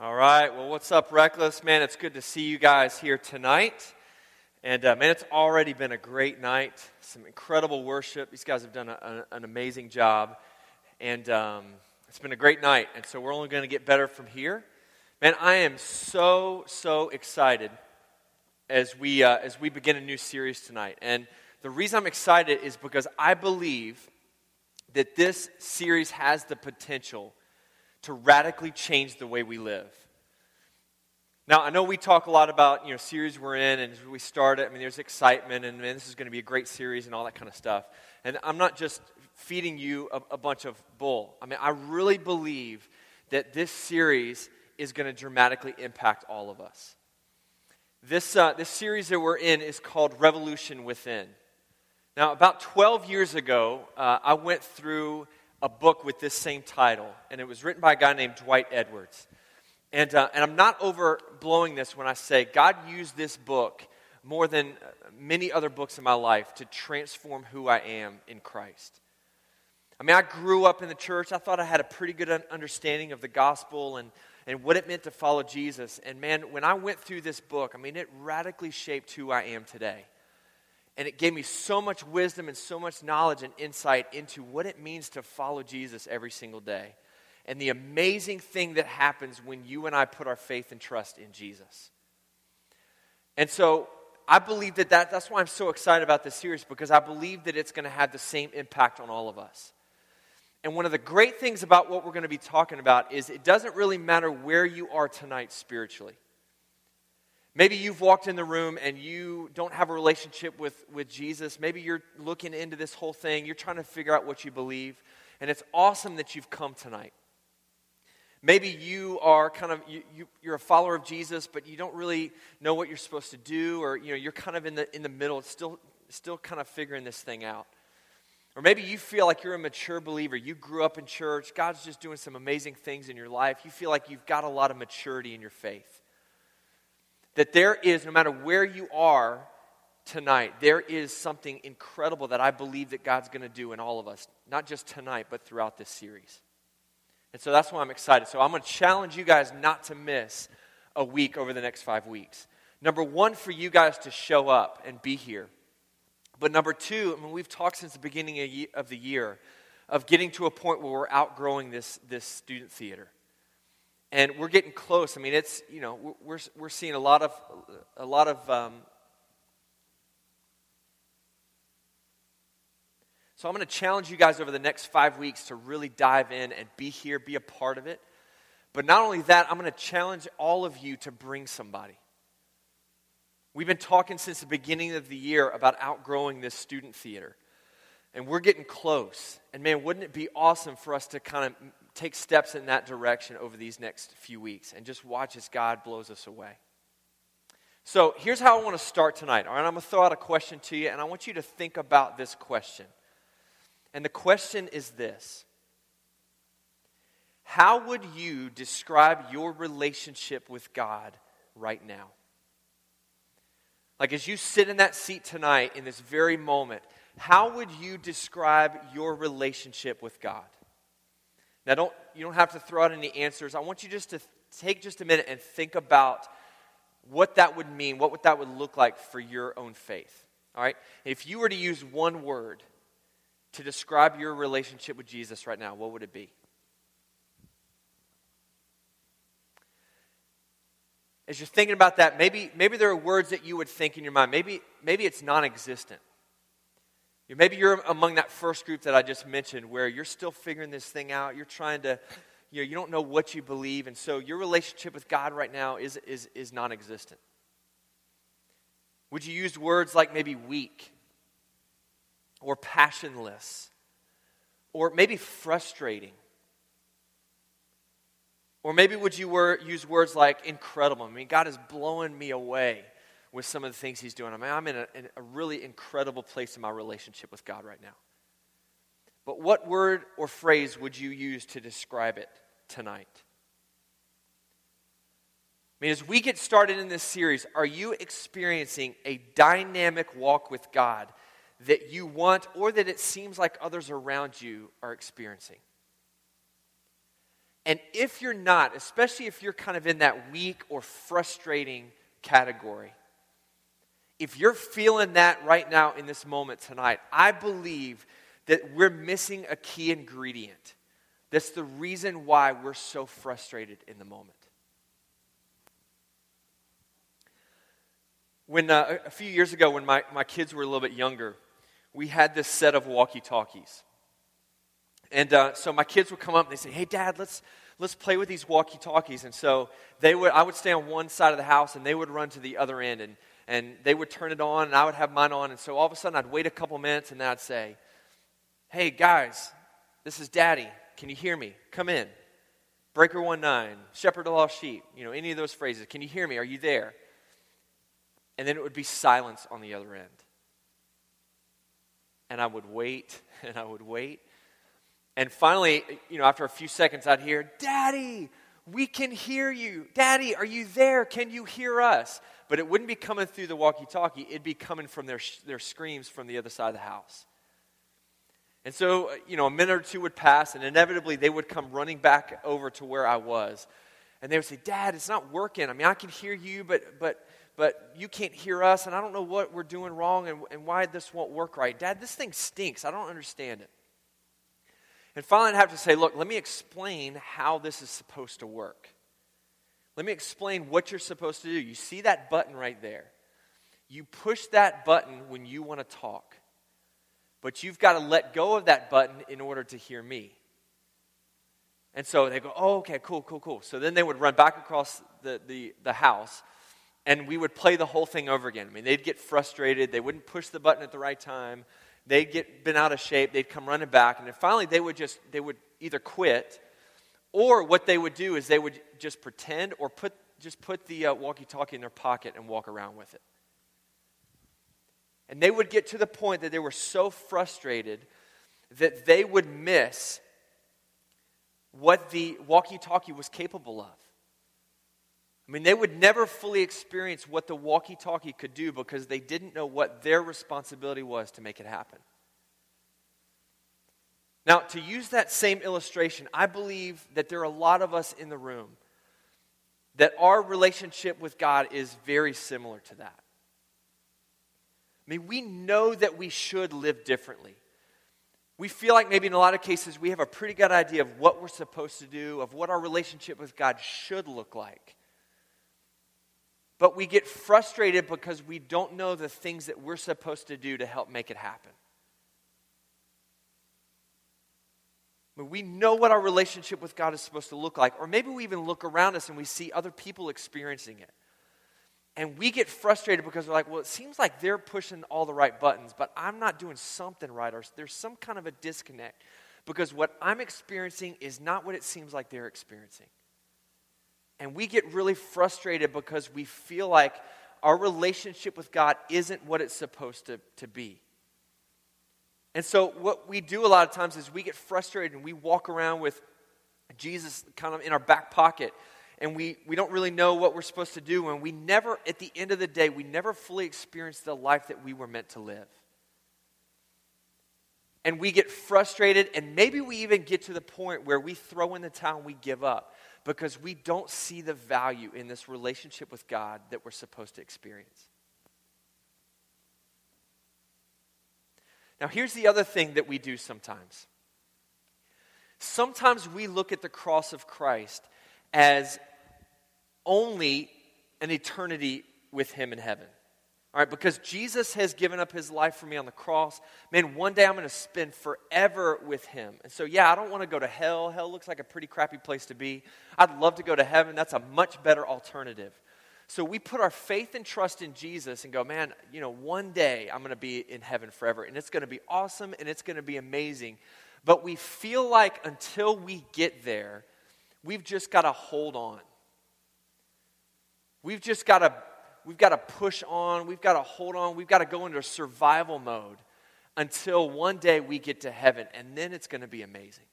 All right. Well, what's up, Reckless? Man, it's good to see you guys here tonight. And uh, man, it's already been a great night. Some incredible worship. These guys have done a, a, an amazing job. And um, it's been a great night. And so we're only going to get better from here. Man, I am so, so excited as we, uh, as we begin a new series tonight. And the reason I'm excited is because I believe that this series has the potential to radically change the way we live. Now, I know we talk a lot about, you know, series we're in and we start it. I mean, there's excitement and man, this is going to be a great series and all that kind of stuff. And I'm not just feeding you a, a bunch of bull. I mean, I really believe that this series is going to dramatically impact all of us. This, uh, this series that we're in is called Revolution Within. Now, about 12 years ago, uh, I went through a book with this same title, and it was written by a guy named Dwight Edwards. And, uh, and I'm not overblowing this when I say God used this book more than many other books in my life to transform who I am in Christ. I mean, I grew up in the church. I thought I had a pretty good understanding of the gospel and, and what it meant to follow Jesus. And man, when I went through this book, I mean, it radically shaped who I am today. And it gave me so much wisdom and so much knowledge and insight into what it means to follow Jesus every single day. And the amazing thing that happens when you and I put our faith and trust in Jesus. And so I believe that, that that's why I'm so excited about this series because I believe that it's going to have the same impact on all of us. And one of the great things about what we're going to be talking about is it doesn't really matter where you are tonight spiritually. Maybe you've walked in the room and you don't have a relationship with, with Jesus. Maybe you're looking into this whole thing. You're trying to figure out what you believe. And it's awesome that you've come tonight. Maybe you are kind of, you, you, you're a follower of Jesus, but you don't really know what you're supposed to do, or you know, you're kind of in the, in the middle, still, still kind of figuring this thing out. Or maybe you feel like you're a mature believer. You grew up in church. God's just doing some amazing things in your life. You feel like you've got a lot of maturity in your faith that there is, no matter where you are tonight, there is something incredible that I believe that God's going to do in all of us, not just tonight, but throughout this series. And so that's why I'm excited. So I'm going to challenge you guys not to miss a week over the next five weeks. Number one, for you guys to show up and be here. But number two, I mean, we've talked since the beginning of the year of getting to a point where we're outgrowing this, this student theater and we're getting close. I mean, it's you know we're we're seeing a lot of a lot of. Um, so I'm going to challenge you guys over the next five weeks to really dive in and be here, be a part of it. But not only that, I'm going to challenge all of you to bring somebody. We've been talking since the beginning of the year about outgrowing this student theater. And we're getting close. And man, wouldn't it be awesome for us to kind of take steps in that direction over these next few weeks and just watch as God blows us away. So here's how I want to start tonight. All right, I'm going to throw out a question to you, and I want you to think about this question. And the question is this How would you describe your relationship with God right now? Like as you sit in that seat tonight, in this very moment, how would you describe your relationship with God? Now, don't, you don't have to throw out any answers. I want you just to take just a minute and think about what that would mean, what would that would look like for your own faith. All right? If you were to use one word to describe your relationship with Jesus right now, what would it be? As you're thinking about that, maybe, maybe there are words that you would think in your mind. Maybe, maybe it's non existent. Maybe you're among that first group that I just mentioned where you're still figuring this thing out. You're trying to, you know, you don't know what you believe. And so your relationship with God right now is, is, is non existent. Would you use words like maybe weak or passionless or maybe frustrating? Or maybe would you use words like incredible? I mean, God is blowing me away with some of the things he's doing. I mean, I'm in a, in a really incredible place in my relationship with God right now. But what word or phrase would you use to describe it tonight? I mean, as we get started in this series, are you experiencing a dynamic walk with God that you want or that it seems like others around you are experiencing? And if you're not, especially if you're kind of in that weak or frustrating category, if you're feeling that right now in this moment tonight, I believe that we're missing a key ingredient. That's the reason why we're so frustrated in the moment. When, uh, a few years ago, when my, my kids were a little bit younger, we had this set of walkie talkies. And uh, so my kids would come up and they'd say, Hey, Dad, let's, let's play with these walkie talkies. And so they would, I would stay on one side of the house and they would run to the other end and, and they would turn it on and I would have mine on. And so all of a sudden I'd wait a couple minutes and then I'd say, Hey, guys, this is Daddy. Can you hear me? Come in. Breaker 1 9, Shepherd of Lost Sheep, you know, any of those phrases. Can you hear me? Are you there? And then it would be silence on the other end. And I would wait and I would wait. And finally, you know, after a few seconds, I'd hear, Daddy, we can hear you. Daddy, are you there? Can you hear us? But it wouldn't be coming through the walkie talkie, it'd be coming from their, their screams from the other side of the house. And so, uh, you know, a minute or two would pass, and inevitably they would come running back over to where I was. And they would say, Dad, it's not working. I mean, I can hear you, but, but but you can't hear us, and I don't know what we're doing wrong and, and why this won't work right. Dad, this thing stinks. I don't understand it. And finally, I'd have to say, look, let me explain how this is supposed to work. Let me explain what you're supposed to do. You see that button right there. You push that button when you want to talk, but you've got to let go of that button in order to hear me. And so they go, oh, okay, cool, cool, cool. So then they would run back across the, the, the house and we would play the whole thing over again. I mean, they'd get frustrated. They wouldn't push the button at the right time. They'd get been out of shape. They'd come running back, and then finally they would just they would either quit, or what they would do is they would just pretend or put just put the uh, walkie-talkie in their pocket and walk around with it. And they would get to the point that they were so frustrated that they would miss what the walkie-talkie was capable of. I mean, they would never fully experience what the walkie talkie could do because they didn't know what their responsibility was to make it happen. Now, to use that same illustration, I believe that there are a lot of us in the room that our relationship with God is very similar to that. I mean, we know that we should live differently. We feel like maybe in a lot of cases we have a pretty good idea of what we're supposed to do, of what our relationship with God should look like. But we get frustrated because we don't know the things that we're supposed to do to help make it happen. we know what our relationship with God is supposed to look like. Or maybe we even look around us and we see other people experiencing it. And we get frustrated because we're like, well, it seems like they're pushing all the right buttons, but I'm not doing something right. Or there's some kind of a disconnect because what I'm experiencing is not what it seems like they're experiencing. And we get really frustrated because we feel like our relationship with God isn't what it's supposed to, to be. And so, what we do a lot of times is we get frustrated and we walk around with Jesus kind of in our back pocket and we, we don't really know what we're supposed to do. And we never, at the end of the day, we never fully experience the life that we were meant to live. And we get frustrated, and maybe we even get to the point where we throw in the towel and we give up because we don't see the value in this relationship with God that we're supposed to experience. Now, here's the other thing that we do sometimes. Sometimes we look at the cross of Christ as only an eternity with Him in heaven. All right, because Jesus has given up his life for me on the cross. Man, one day I'm going to spend forever with him. And so, yeah, I don't want to go to hell. Hell looks like a pretty crappy place to be. I'd love to go to heaven. That's a much better alternative. So we put our faith and trust in Jesus and go, man, you know, one day I'm going to be in heaven forever. And it's going to be awesome and it's going to be amazing. But we feel like until we get there, we've just got to hold on. We've just got to we've got to push on, we've got to hold on, we've got to go into survival mode until one day we get to heaven, and then it's going to be amazing.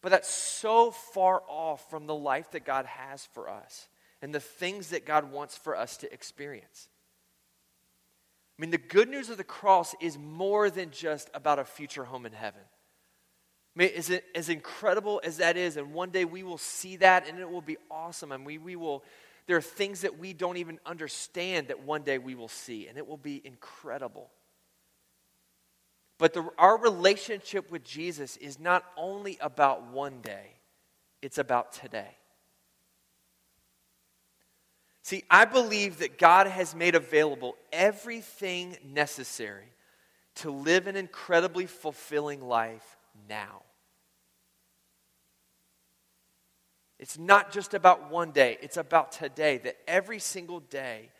But that's so far off from the life that God has for us and the things that God wants for us to experience. I mean, the good news of the cross is more than just about a future home in heaven. I mean, is it as incredible as that is, and one day we will see that and it will be awesome, and we, we will, there are things that we don't even understand that one day we will see, and it will be incredible. But the, our relationship with Jesus is not only about one day, it's about today. See, I believe that God has made available everything necessary to live an incredibly fulfilling life now. It's not just about one day, it's about today, that every single day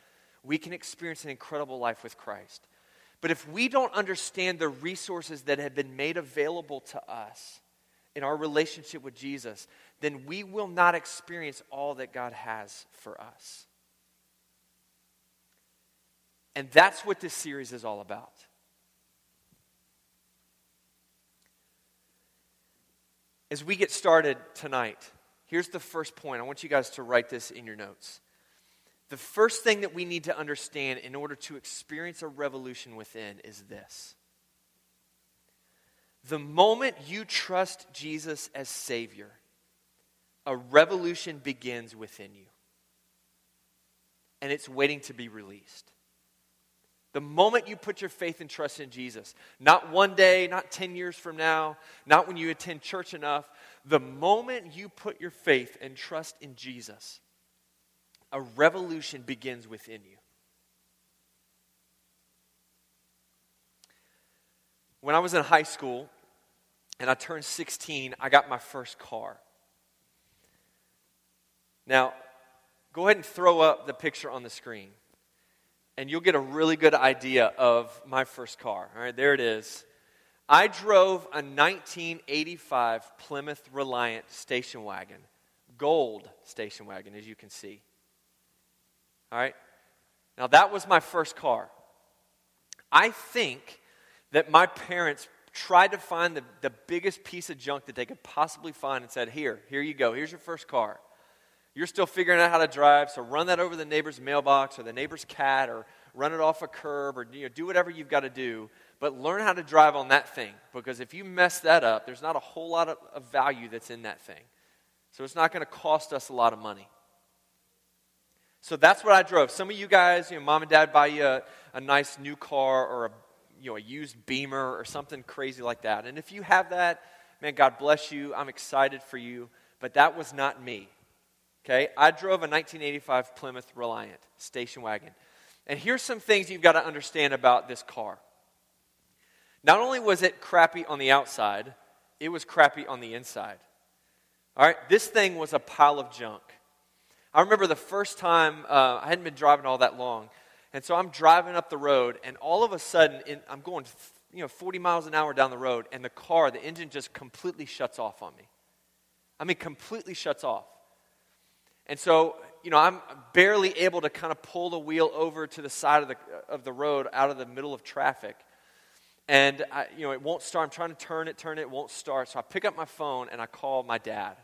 we can experience an incredible life with Christ. But if we don't understand the resources that have been made available to us in our relationship with Jesus, then we will not experience all that God has for us. And that's what this series is all about. As we get started tonight, here's the first point. I want you guys to write this in your notes. The first thing that we need to understand in order to experience a revolution within is this. The moment you trust Jesus as Savior, a revolution begins within you. And it's waiting to be released. The moment you put your faith and trust in Jesus, not one day, not 10 years from now, not when you attend church enough, the moment you put your faith and trust in Jesus, a revolution begins within you. When I was in high school and I turned 16, I got my first car. Now, go ahead and throw up the picture on the screen and you'll get a really good idea of my first car. All right, there it is. I drove a 1985 Plymouth Reliant station wagon, gold station wagon, as you can see. All right, now that was my first car. I think that my parents tried to find the, the biggest piece of junk that they could possibly find and said, Here, here you go, here's your first car. You're still figuring out how to drive, so run that over the neighbor's mailbox or the neighbor's cat or run it off a curb or you know, do whatever you've got to do. But learn how to drive on that thing because if you mess that up, there's not a whole lot of, of value that's in that thing. So it's not going to cost us a lot of money. So that's what I drove. Some of you guys, you know, mom and dad buy you a, a nice new car or a, you know, a used Beamer or something crazy like that. And if you have that, man, God bless you. I'm excited for you. But that was not me. Okay? I drove a 1985 Plymouth Reliant station wagon. And here's some things you've got to understand about this car. Not only was it crappy on the outside, it was crappy on the inside. All right? This thing was a pile of junk. I remember the first time, uh, I hadn't been driving all that long. And so I'm driving up the road, and all of a sudden, in, I'm going you know, 40 miles an hour down the road, and the car, the engine just completely shuts off on me. I mean, completely shuts off. And so, you know, I'm barely able to kind of pull the wheel over to the side of the, of the road out of the middle of traffic. And, I, you know, it won't start. I'm trying to turn it, turn it, it won't start. So I pick up my phone and I call my dad.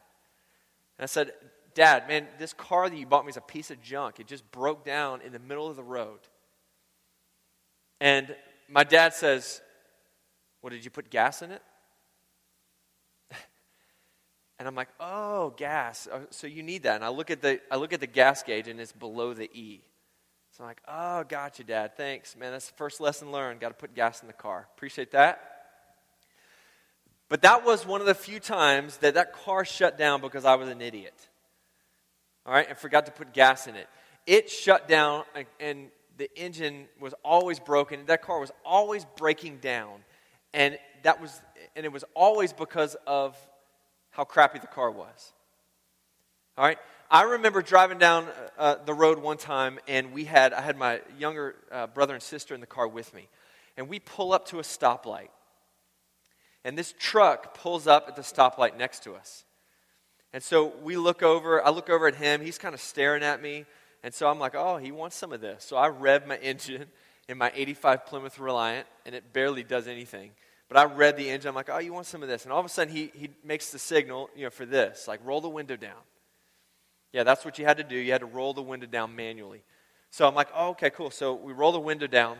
And I said, Dad, man, this car that you bought me is a piece of junk. It just broke down in the middle of the road. And my dad says, What, did you put gas in it? And I'm like, oh, gas. Oh, so you need that. And I look at the I look at the gas gauge and it's below the E. I'm like, oh, gotcha, Dad. Thanks, man. That's the first lesson learned. Got to put gas in the car. Appreciate that. But that was one of the few times that that car shut down because I was an idiot. All right, and forgot to put gas in it. It shut down, and the engine was always broken. That car was always breaking down, and that was, and it was always because of how crappy the car was. All right? I remember driving down uh, the road one time, and we had, I had my younger uh, brother and sister in the car with me. And we pull up to a stoplight. And this truck pulls up at the stoplight next to us. And so we look over, I look over at him, he's kind of staring at me. And so I'm like, oh, he wants some of this. So I rev my engine in my 85 Plymouth Reliant, and it barely does anything. But I read the engine. I'm like, oh, you want some of this? And all of a sudden, he, he makes the signal, you know, for this, like roll the window down. Yeah, that's what you had to do. You had to roll the window down manually. So I'm like, oh, okay, cool. So we roll the window down,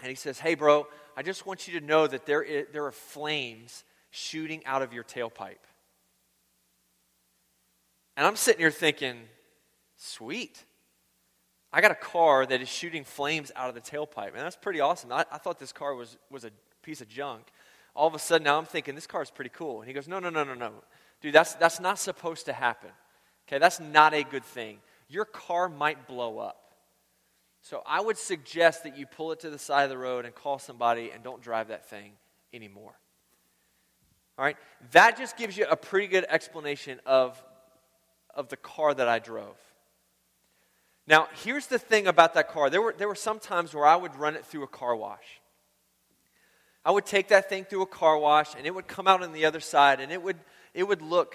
and he says, hey, bro, I just want you to know that there, is, there are flames shooting out of your tailpipe. And I'm sitting here thinking, sweet. I got a car that is shooting flames out of the tailpipe. And that's pretty awesome. I, I thought this car was, was a piece of junk. All of a sudden, now I'm thinking, this car is pretty cool. And he goes, no, no, no, no, no. Dude, that's, that's not supposed to happen. Okay, that's not a good thing. Your car might blow up. So I would suggest that you pull it to the side of the road and call somebody and don't drive that thing anymore. All right? That just gives you a pretty good explanation of, of the car that I drove. Now, here's the thing about that car. There were, there were some times where I would run it through a car wash. I would take that thing through a car wash and it would come out on the other side and it would, it would look,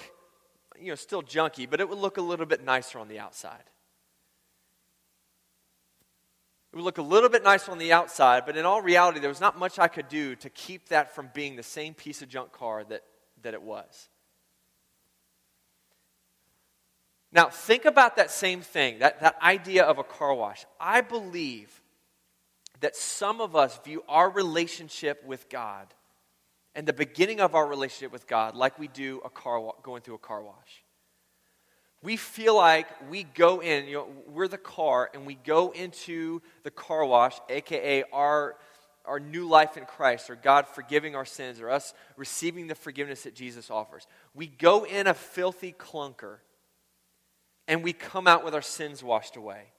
you know, still junky, but it would look a little bit nicer on the outside. It would look a little bit nicer on the outside, but in all reality, there was not much I could do to keep that from being the same piece of junk car that, that it was. Now, think about that same thing, that, that idea of a car wash. I believe that some of us view our relationship with God and the beginning of our relationship with God like we do a car wa- going through a car wash we feel like we go in, you know, we're the car, and we go into the car wash, aka our, our new life in Christ, or God forgiving our sins, or us receiving the forgiveness that Jesus offers. We go in a filthy clunker, and we come out with our sins washed away.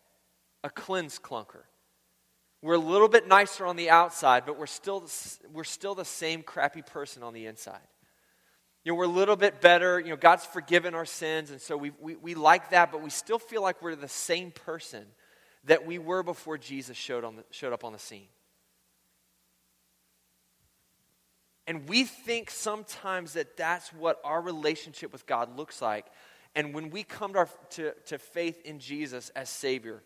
A cleansed clunker. We're a little bit nicer on the outside, but we're still, we're still the same crappy person on the inside. You know, we're a little bit better. You know, God's forgiven our sins, and so we, we, we like that, but we still feel like we're the same person that we were before Jesus showed, on the, showed up on the scene. And we think sometimes that that's what our relationship with God looks like. And when we come to, our, to, to faith in Jesus as Savior,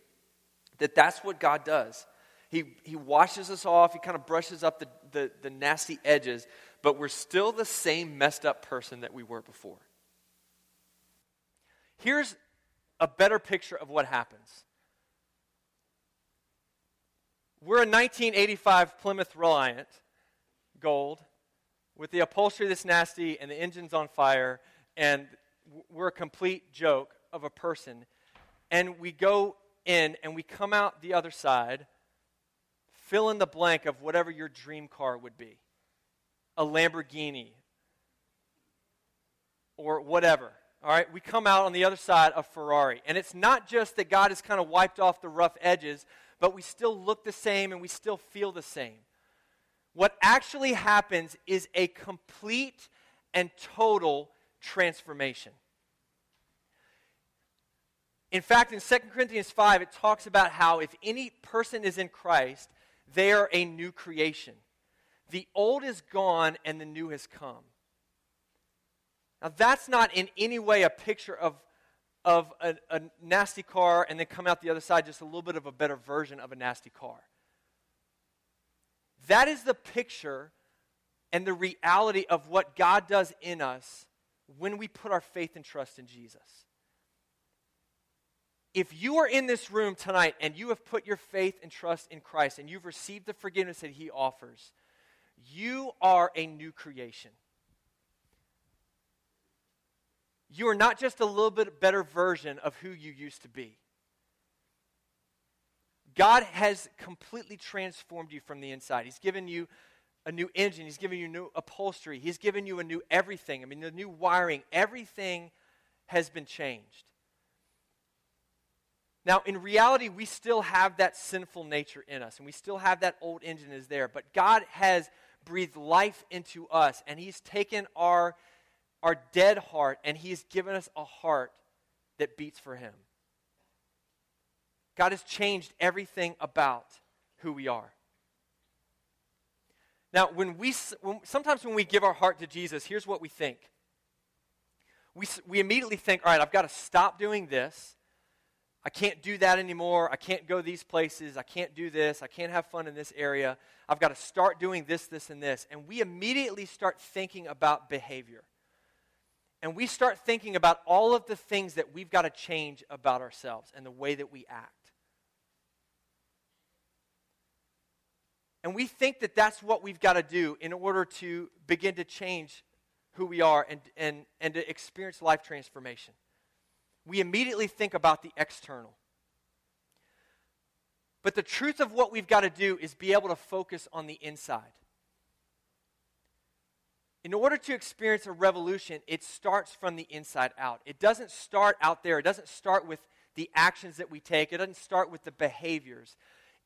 that that's what God does. He, he washes us off, He kind of brushes up the, the, the nasty edges, but we're still the same messed up person that we were before. Here's a better picture of what happens. We're a 1985 Plymouth Reliant gold with the upholstery that's nasty and the engine's on fire, and we're a complete joke of a person. And we go in and we come out the other side, fill in the blank of whatever your dream car would be a Lamborghini or whatever. All right, we come out on the other side of Ferrari. And it's not just that God has kind of wiped off the rough edges, but we still look the same and we still feel the same. What actually happens is a complete and total transformation. In fact, in 2 Corinthians 5, it talks about how if any person is in Christ, they are a new creation. The old is gone and the new has come. Now, that's not in any way a picture of, of a, a nasty car and then come out the other side just a little bit of a better version of a nasty car. That is the picture and the reality of what God does in us when we put our faith and trust in Jesus. If you are in this room tonight and you have put your faith and trust in Christ and you've received the forgiveness that He offers, you are a new creation. You are not just a little bit better version of who you used to be. God has completely transformed you from the inside. He's given you a new engine, He's given you new upholstery, He's given you a new everything. I mean, the new wiring, everything has been changed. Now, in reality, we still have that sinful nature in us, and we still have that old engine is there, but God has breathed life into us, and He's taken our, our dead heart and He's given us a heart that beats for Him. God has changed everything about who we are. Now, when we when, sometimes when we give our heart to Jesus, here's what we think. We, we immediately think, all right, I've got to stop doing this. I can't do that anymore. I can't go these places. I can't do this. I can't have fun in this area. I've got to start doing this, this, and this. And we immediately start thinking about behavior. And we start thinking about all of the things that we've got to change about ourselves and the way that we act. And we think that that's what we've got to do in order to begin to change who we are and, and, and to experience life transformation. We immediately think about the external. But the truth of what we've got to do is be able to focus on the inside. In order to experience a revolution, it starts from the inside out. It doesn't start out there. It doesn't start with the actions that we take. It doesn't start with the behaviors.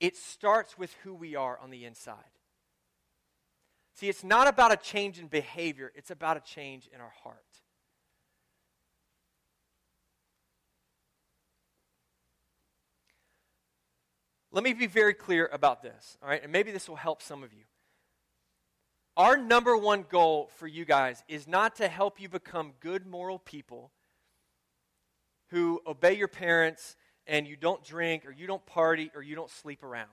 It starts with who we are on the inside. See, it's not about a change in behavior, it's about a change in our heart. Let me be very clear about this, all right? And maybe this will help some of you. Our number one goal for you guys is not to help you become good moral people who obey your parents and you don't drink or you don't party or you don't sleep around.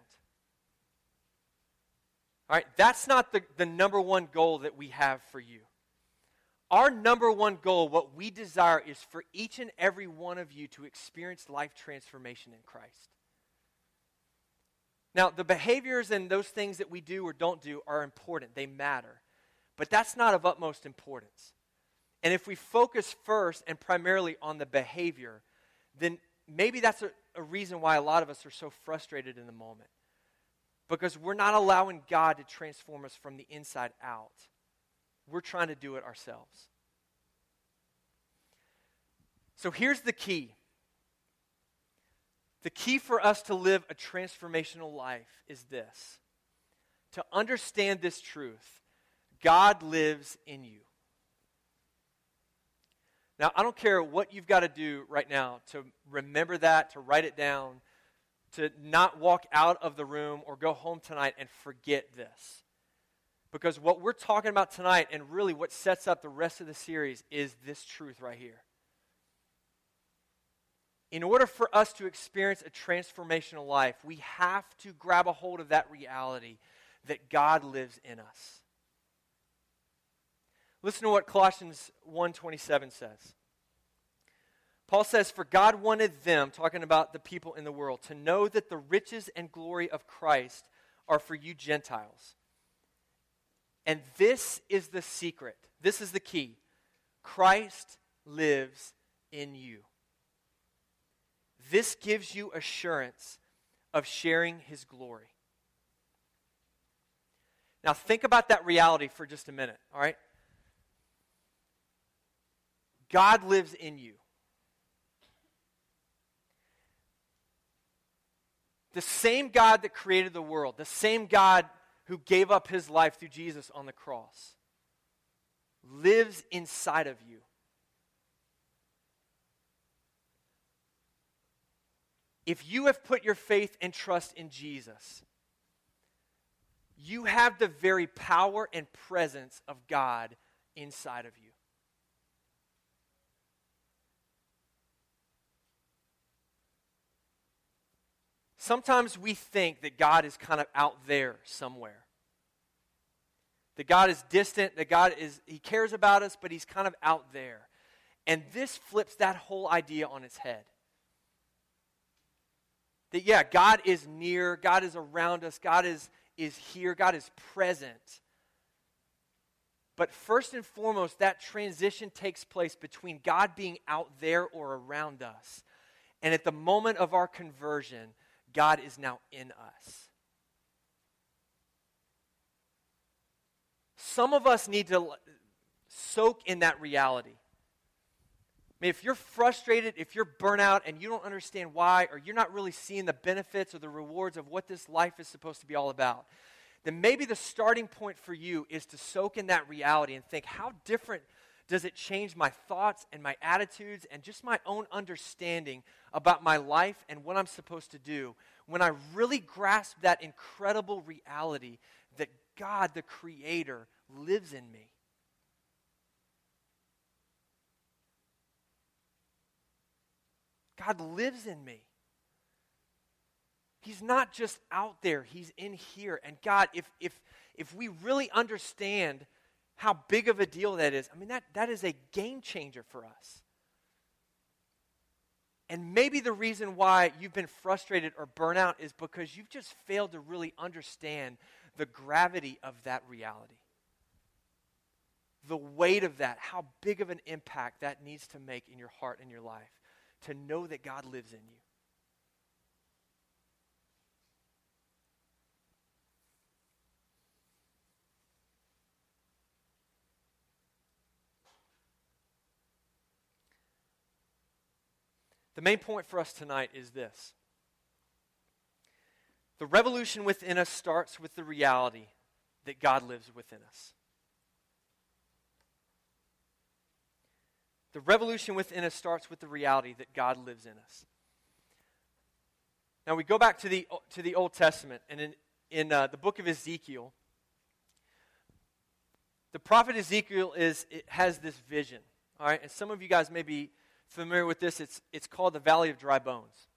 All right, that's not the, the number one goal that we have for you. Our number one goal, what we desire, is for each and every one of you to experience life transformation in Christ. Now, the behaviors and those things that we do or don't do are important, they matter. But that's not of utmost importance. And if we focus first and primarily on the behavior, then maybe that's a, a, reason why a lot of us are so frustrated in the moment. Because we're not allowing God to transform us from the inside out. We're trying to do it ourselves. So here's the key the key for us to live a transformational life is this to understand this truth God lives in you. Now, I don't care what you've got to do right now to remember that, to write it down, to not walk out of the room or go home tonight and forget this. Because what we're talking about tonight, and really what sets up the rest of the series, is this truth right here in order for us to experience a transformational life, we have to grab a hold of that reality that God lives in us. Listen to what Colossians 1:27 says. Paul says, For God wanted them, talking about the people in the world, to know that the riches and glory of Christ are for you Gentiles. And this is the secret. This is the key. Christ lives in you. This gives you assurance of sharing his glory. Now, think about that reality for just a minute, all right? God lives in you. The same God that created the world, the same God who gave up his life through Jesus on the cross, lives inside of you. If you have put your faith and trust in Jesus, you have the very power and presence of God inside of you. Sometimes we think that God is kind of out there somewhere. That God is distant, that God is, He cares about us, but He's kind of out there. And this flips that whole idea on its head. That, yeah, God is near, God is around us, God is, is here, God is present. But first and foremost, that transition takes place between God being out there or around us. And at the moment of our conversion, God is now in us. Some of us need to soak in that reality mean, if you're frustrated, if you're burnout and you don't understand why, or you're not really seeing the benefits or the rewards of what this life is supposed to be all about, then maybe the starting point for you is to soak in that reality and think, how different does it change my thoughts and my attitudes and just my own understanding about my life and what I'm supposed to do when I really grasp that incredible reality that God, the Creator, lives in me? God lives in me. He's not just out there, He's in here. And God, if, if, if we really understand how big of a deal that is, I mean, that, that is a game changer for us. And maybe the reason why you've been frustrated or burnout is because you've just failed to really understand the gravity of that reality. the weight of that, how big of an impact that needs to make in your heart and your life to know that God lives in you. The main point for us tonight is this the revolution within us starts with the reality that God lives within us. The revolution within us starts with the reality that God lives in us. Now we go back to the, to the Old Testament, and in, in uh, the book of Ezekiel, the prophet Ezekiel is, has this vision. All right, and some of you guys may be familiar with this. It's, it's called the Valley of Dry Bones.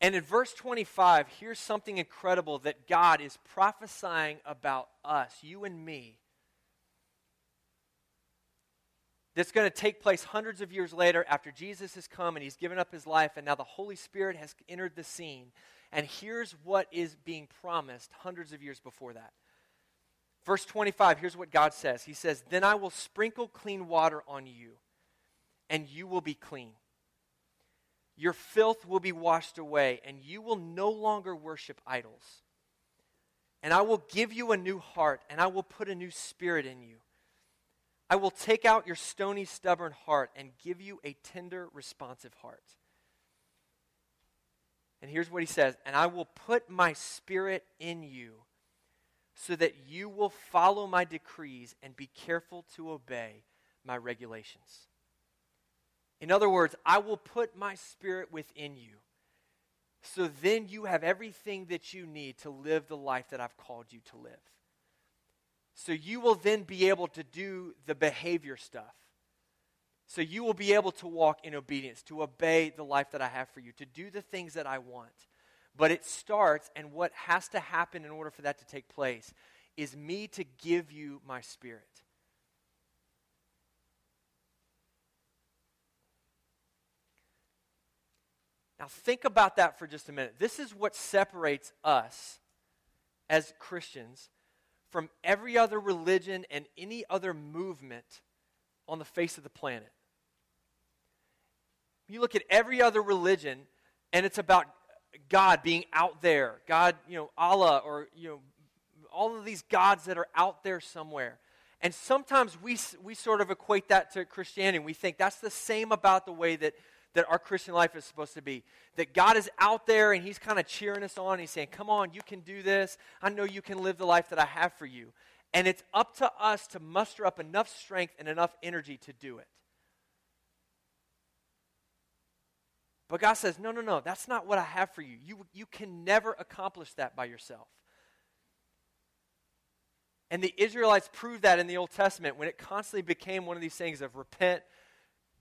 And in verse 25, here's something incredible that God is prophesying about us, you and me, that's going to take place hundreds of years later after Jesus has come and he's given up his life, and now the Holy Spirit has entered the scene. And here's what is being promised hundreds of years before that. Verse 25, here's what God says He says, Then I will sprinkle clean water on you, and you will be clean. Your filth will be washed away, and you will no longer worship idols. And I will give you a new heart, and I will put a new spirit in you. I will take out your stony, stubborn heart and give you a tender, responsive heart. And here's what he says And I will put my spirit in you so that you will follow my decrees and be careful to obey my regulations. In other words, I will put my spirit within you. So then you have everything that you need to live the life that I've called you to live. So you will then be able to do the behavior stuff. So you will be able to walk in obedience, to obey the life that I have for you, to do the things that I want. But it starts, and what has to happen in order for that to take place is me to give you my spirit. Now, think about that for just a minute. This is what separates us as Christians from every other religion and any other movement on the face of the planet. You look at every other religion, and it's about God being out there. God, you know, Allah, or, you know, all of these gods that are out there somewhere. And sometimes we, we sort of equate that to Christianity. We think that's the same about the way that that our Christian life is supposed to be. That God is out there and He's kind of cheering us on. He's saying, Come on, you can do this. I know you can live the life that I have for you. And it's up to us to muster up enough strength and enough energy to do it. But God says, No, no, no, that's not what I have for you. You, you can never accomplish that by yourself. And the Israelites proved that in the Old Testament when it constantly became one of these things of repent,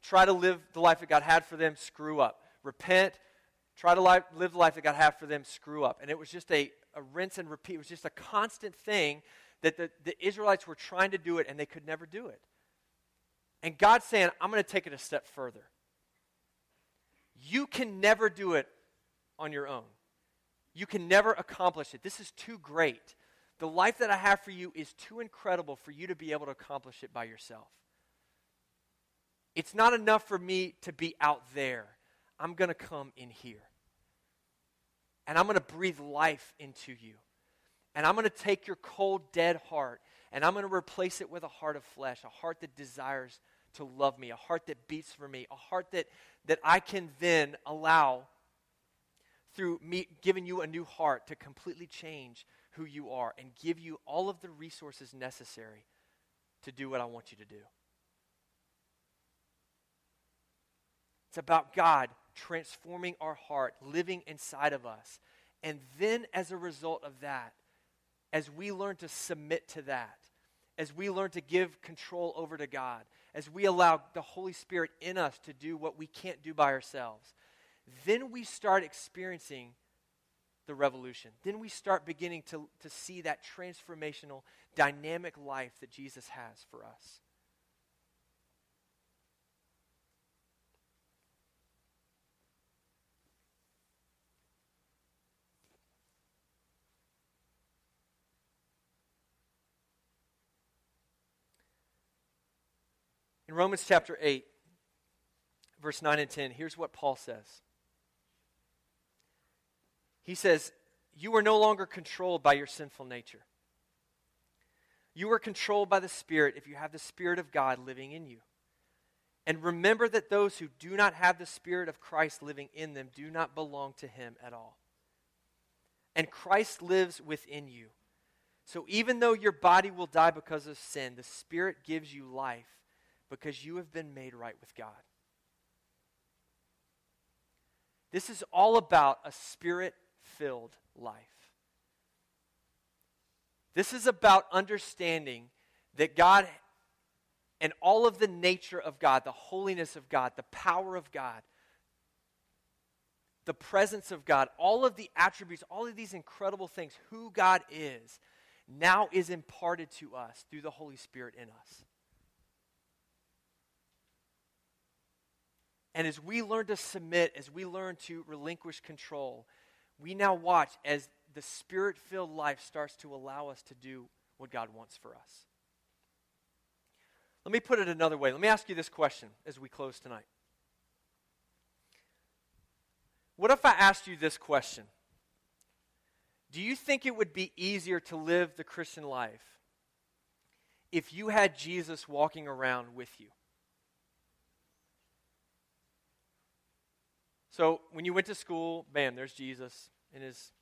try to live the life that God had for them, screw up. Repent, try to live, live the life that God had for them, screw up. And it was just a, a rinse and repeat. It was just a constant thing that the, the Israelites were trying to do it and they could never do it. And God's saying, I'm going to take it a step further. You can never do it on your own. You can never accomplish it. This is too great. The life that I have for you is too incredible for you to be able to accomplish it by yourself. It's not enough for me to be out there. I'm going to come in here. And I'm going to breathe life into you. And I'm going to take your cold, dead heart and I'm going to replace it with a heart of flesh, a heart that desires to love me, a heart that beats for me, a heart that, that I can then allow through me giving you a new heart to completely change who you are and give you all of the resources necessary to do what I want you to do. It's about God transforming our heart, living inside of us. And then, as a result of that, as we learn to submit to that, as we learn to give control over to God, as we allow the Holy Spirit in us to do what we can't do by ourselves, then we start experiencing the revolution. Then we start beginning to, to see that transformational, dynamic life that Jesus has for us. In Romans chapter 8, verse 9 and 10, here's what Paul says. He says, You are no longer controlled by your sinful nature. You are controlled by the Spirit if you have the Spirit of God living in you. And remember that those who do not have the Spirit of Christ living in them do not belong to Him at all. And Christ lives within you. So even though your body will die because of sin, the Spirit gives you life because you have been made right with God. This is all about a spirit filled life. This is about understanding that God and all of the nature of God, the holiness of God, the power of God, the presence of God, all of the attributes, all of these incredible things, who God is, now is imparted to us through the Holy Spirit in us. And as we learn to submit, as we learn to relinquish control, we now watch as the spirit filled life starts to allow us to do what God wants for us. Let me put it another way. Let me ask you this question as we close tonight. What if I asked you this question? Do you think it would be easier to live the Christian life if you had Jesus walking around with you? So when you went to school, bam, there's Jesus in his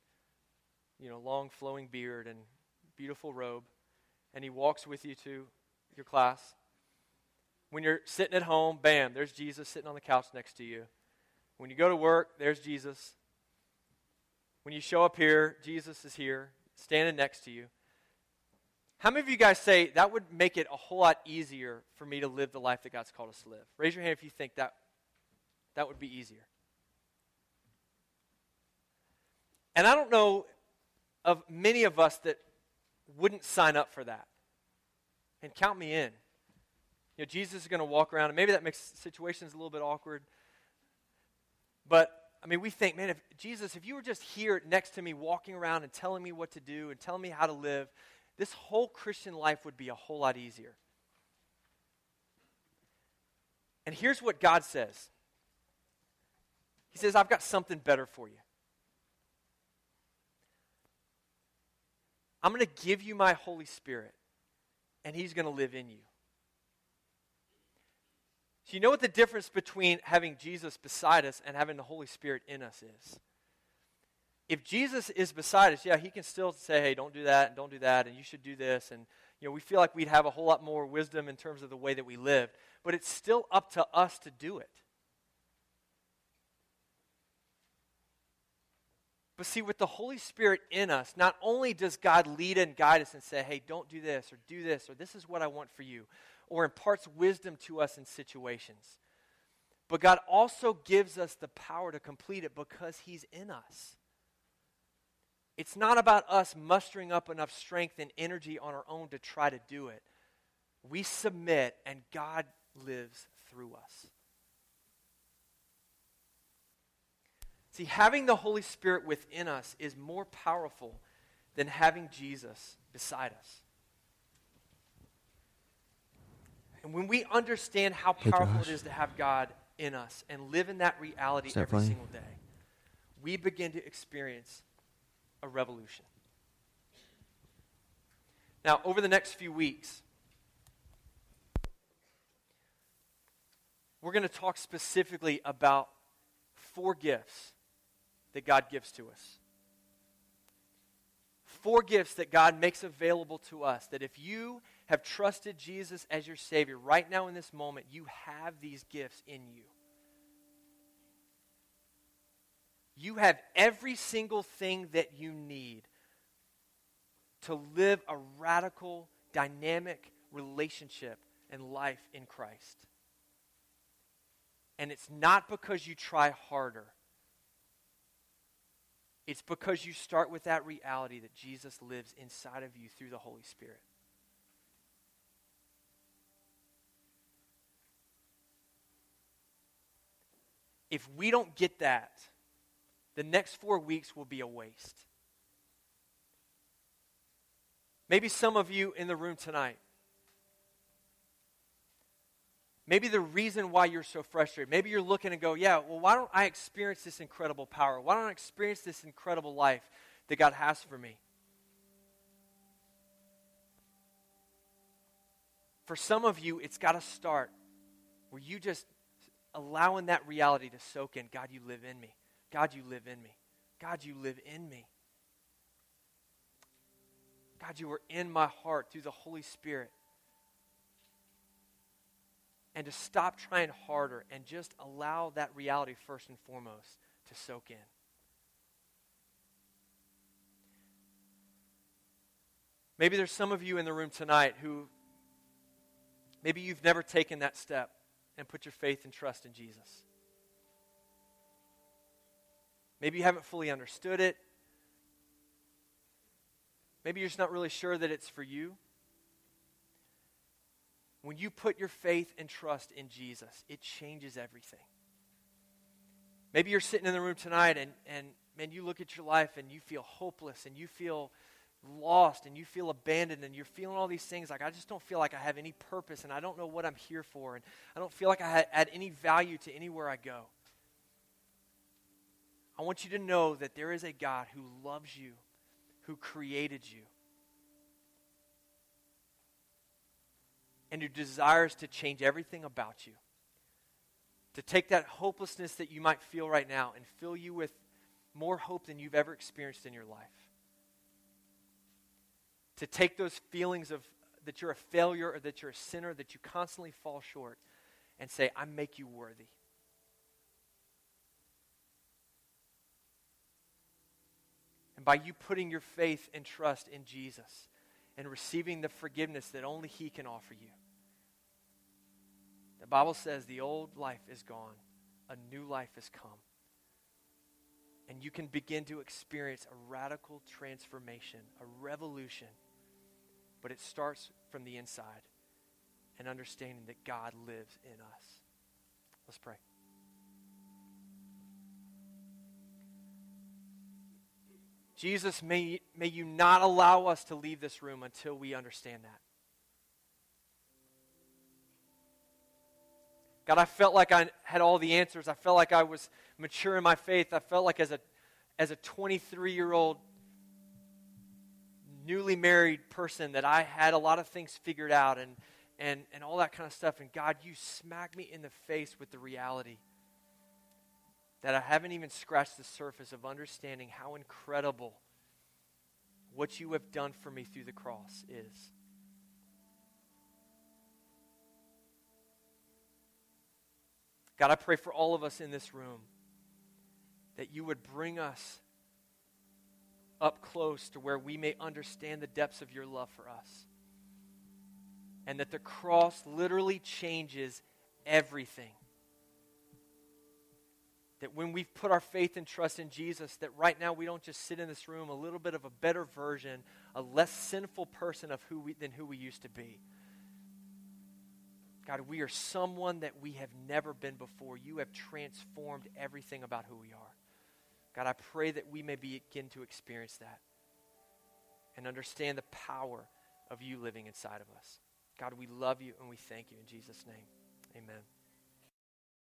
you know, long flowing beard and beautiful robe, and he walks with you to your class. When you're sitting at home, bam, there's Jesus sitting on the couch next to you. When you go to work, there's Jesus. When you show up here, Jesus is here, standing next to you. How many of you guys say that would make it a whole lot easier for me to live the life that God's called us to live? Raise your hand if you think that that would be easier. And I don't know of many of us that wouldn't sign up for that. And count me in. You know, Jesus is going to walk around, and maybe that makes situations a little bit awkward. But, I mean, we think, man, if Jesus, if you were just here next to me, walking around and telling me what to do and telling me how to live, this whole Christian life would be a whole lot easier. And here's what God says He says, I've got something better for you. I'm going to give you my Holy Spirit, and He's going to live in you. So, you know what the difference between having Jesus beside us and having the Holy Spirit in us is? If Jesus is beside us, yeah, He can still say, hey, don't do that, and don't do that, and you should do this. And, you know, we feel like we'd have a whole lot more wisdom in terms of the way that we live. But it's still up to us to do it. But see, with the Holy Spirit in us, not only does God lead and guide us and say, hey, don't do this, or do this, or this is what I want for you, or imparts wisdom to us in situations, but God also gives us the power to complete it because He's in us. It's not about us mustering up enough strength and energy on our own to try to do it. We submit, and God lives through us. See, having the Holy Spirit within us is more powerful than having Jesus beside us. And when we understand how powerful it is to have God in us and live in that reality every funny? single day, we begin to experience a revolution. Now, over the next few weeks, we're going to talk specifically about four gifts that God gives to us. Four gifts that God makes available to us. That if you have trusted Jesus as your Savior right now in this moment, you have these gifts in you. You have every single thing that you need to live a radical, dynamic relationship and life in Christ. And it's not because you try harder. It's because you start with that reality that Jesus lives inside of you through the Holy Spirit. If we don't get that, the next four weeks will be a waste. Maybe some of you in the room tonight, Maybe the reason why you're so frustrated, maybe you're looking and go, yeah, well, why don't I experience this incredible power? Why don't I experience this incredible life that God has for me? For some of you, it's got to start where you just allowing that reality to soak in. God, you live in me. God, you live in me. God, you live in me. God, you are in my heart through the Holy Spirit. And to stop trying harder and just allow that reality first and foremost to soak in. Maybe there's some of you in the room tonight who maybe you've never taken that step and put your faith and trust in Jesus. Maybe you haven't fully understood it. Maybe you're just not really sure that it's for you. When you put your faith and trust in Jesus, it changes everything. Maybe you're sitting in the room tonight and, and man, you look at your life and you feel hopeless and you feel lost and you feel abandoned and you're feeling all these things like, I just don't feel like I have any purpose and I don't know what I'm here for and I don't feel like I add any value to anywhere I go. I want you to know that there is a God who loves you, who created you, and who desires to change everything about you. To take that hopelessness that you might feel right now and fill you with more hope than you've ever experienced in your life to take those feelings of that you're a failure or that you're a sinner, that you constantly fall short, and say, I make you worthy. And by you putting your faith and trust in Jesus and receiving the forgiveness that only He can offer you, the Bible says the old life is gone, a new life has come. And you can begin to experience a radical transformation, a revolution but it starts from the inside and understanding that God lives in us. Let's pray. Jesus, may, may you not allow us to leave this room until we understand that. God, I felt like I had all the answers. I felt like I was mature in my faith. I felt like as a, as a 23 year old newly married person that I had a lot of things figured out and, and, and all that kind of stuff. And God, you smack me in the face with the reality that I haven't even scratched the surface of understanding how incredible what you have done for me through the cross is. God, I pray for all of us in this room that you would bring us up close to where we may understand the depths of your love for us. And that the cross literally changes everything. That when we've put our faith and trust in Jesus, that right now we don't just sit in this room a little bit of a better version, a less sinful person of who we, than who we used to be. God, we are someone that we have never been before. You have transformed everything about who we are. God, I pray that we may begin to experience that and understand the power of you living inside of us. God, we love you and we thank you in Jesus' name. Amen.